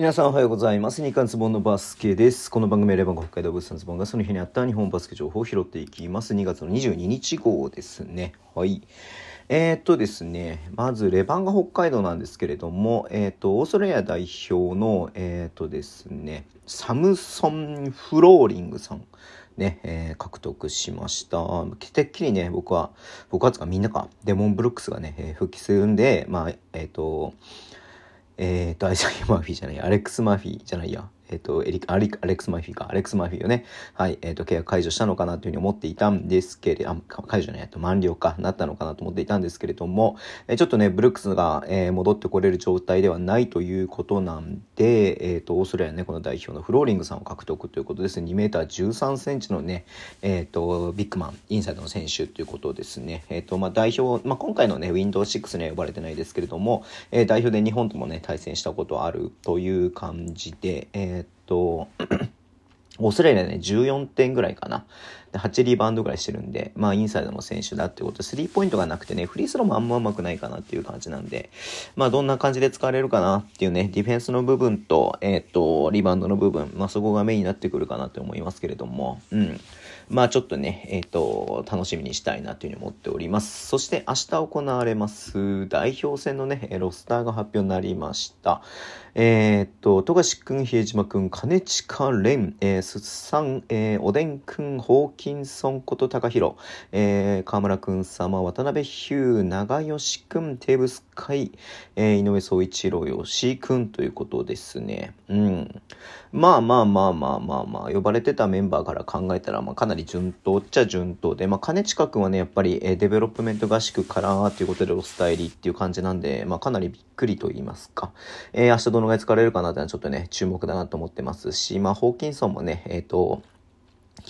皆さんおはようございます。日刊ズボンのバスケです。この番組はレバンが北海道物産ズボンがその日にあった日本バスケ情報を拾っていきます。2月の22日号ですね。はい。えー、っとですねまずレバンが北海道なんですけれどもえー、っとオーストラリア代表のえー、っとですねサムソン・フローリングさんね、え、獲得しました。てっきりね、僕は、僕はつかみんなか、デモン・ブルックスがね、復帰するんで、まあ、えっ、と、えっ、と、アイザイ・マーフィーじゃない、アレックス・マーフィーじゃないや、えっ、と、エリックアレックス・マーフィーか、アレックス・マーフィーをね、はい、えっ、と、契約解除したのかなというふうに思っていたんですけれど、解除じゃない、と満了かなったのかなと思っていたんですけれども、えちょっとね、ブルックスが、え戻ってこれる状態ではないということなんで、えっ、と、オーストラリアね、この代表のフローリングさんを獲得ということです。ね、2メーター13センチのね、えっ、と、ビッグマン、インサイドの選手ということですね、えっ、と、まあ、代表、まあ、今回のね、Windows 6には呼ばれてないですけれども、え代表で日本ともね、対戦したことあるという感じで、えっ、と、オーストラリアね、14点ぐらいかな。で、8リバウンドぐらいしてるんで、まあ、インサイドの選手だってことで、スリーポイントがなくてね、フリースローもあんま上手くないかなっていう感じなんで、まあ、どんな感じで使われるかなっていうね、ディフェンスの部分と、えっ、と、リバウンドの部分、まあ、そこがメインになってくるかなって思いますけれども、うん。まあ、ちょっとね、えっ、と、楽しみにしたいなというふうに思っております。そして、明日行われます、代表戦のね、ロスターが発表になりました。えっ、と、富樫くん、比江島くん、金近廉、えー、すさん、えー、おでんくん、ホーキンソンこと高弘、えー、河村くん様、渡邉飛勇、永吉くん、テーブス海、えー、井上宗一郎、吉井くんということですね。うん。まあまあまあまあまあまあ、呼ばれてたメンバーから考えたら、まあかなり順当っちゃ順当で、まあ金近くんはね、やっぱり、えー、 development 合宿からということでロスター入りっていう感じなんで、まあかなりびっくりと言いますか。えー、明日どのぐらい使われるかなってのはちょっとね、注目だなと思ってますし、まあホーキンソンもね、えっ、ー、と、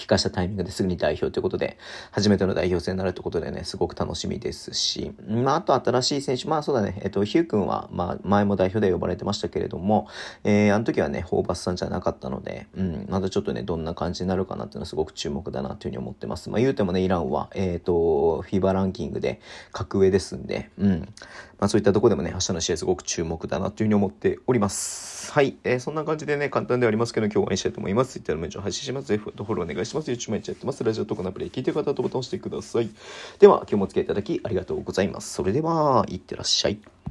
帰化したタイミングですぐに代表ということで、初めての代表戦になるということでね、すごく楽しみですし、まあ、あと新しい選手、まあそうだね、えっと、ヒュー君は、まあ、前も代表で呼ばれてましたけれども、えー、あの時はね、ホーバスさんじゃなかったので、うん、またちょっとね、どんな感じになるかなっていうのはすごく注目だなというふうに思ってます。まあ、言うてもね、イランは、えっ、ー、と、フィーバーランキングで格上ですんで、うん、まあそういったとこでもね、明日の試合すごく注目だなというふうに思っております。はい、えー、そんな感じでね、簡単ではありますけど、今日は応援したいと思います。Twitter のメンション配信します。F とフォローお願いします。YouTube 毎日やってます。ラジオとかのアプリ聞いてる方はボタンを押してください。では、今日もお付き合いいただきありがとうございます。それでは、いってらっしゃい。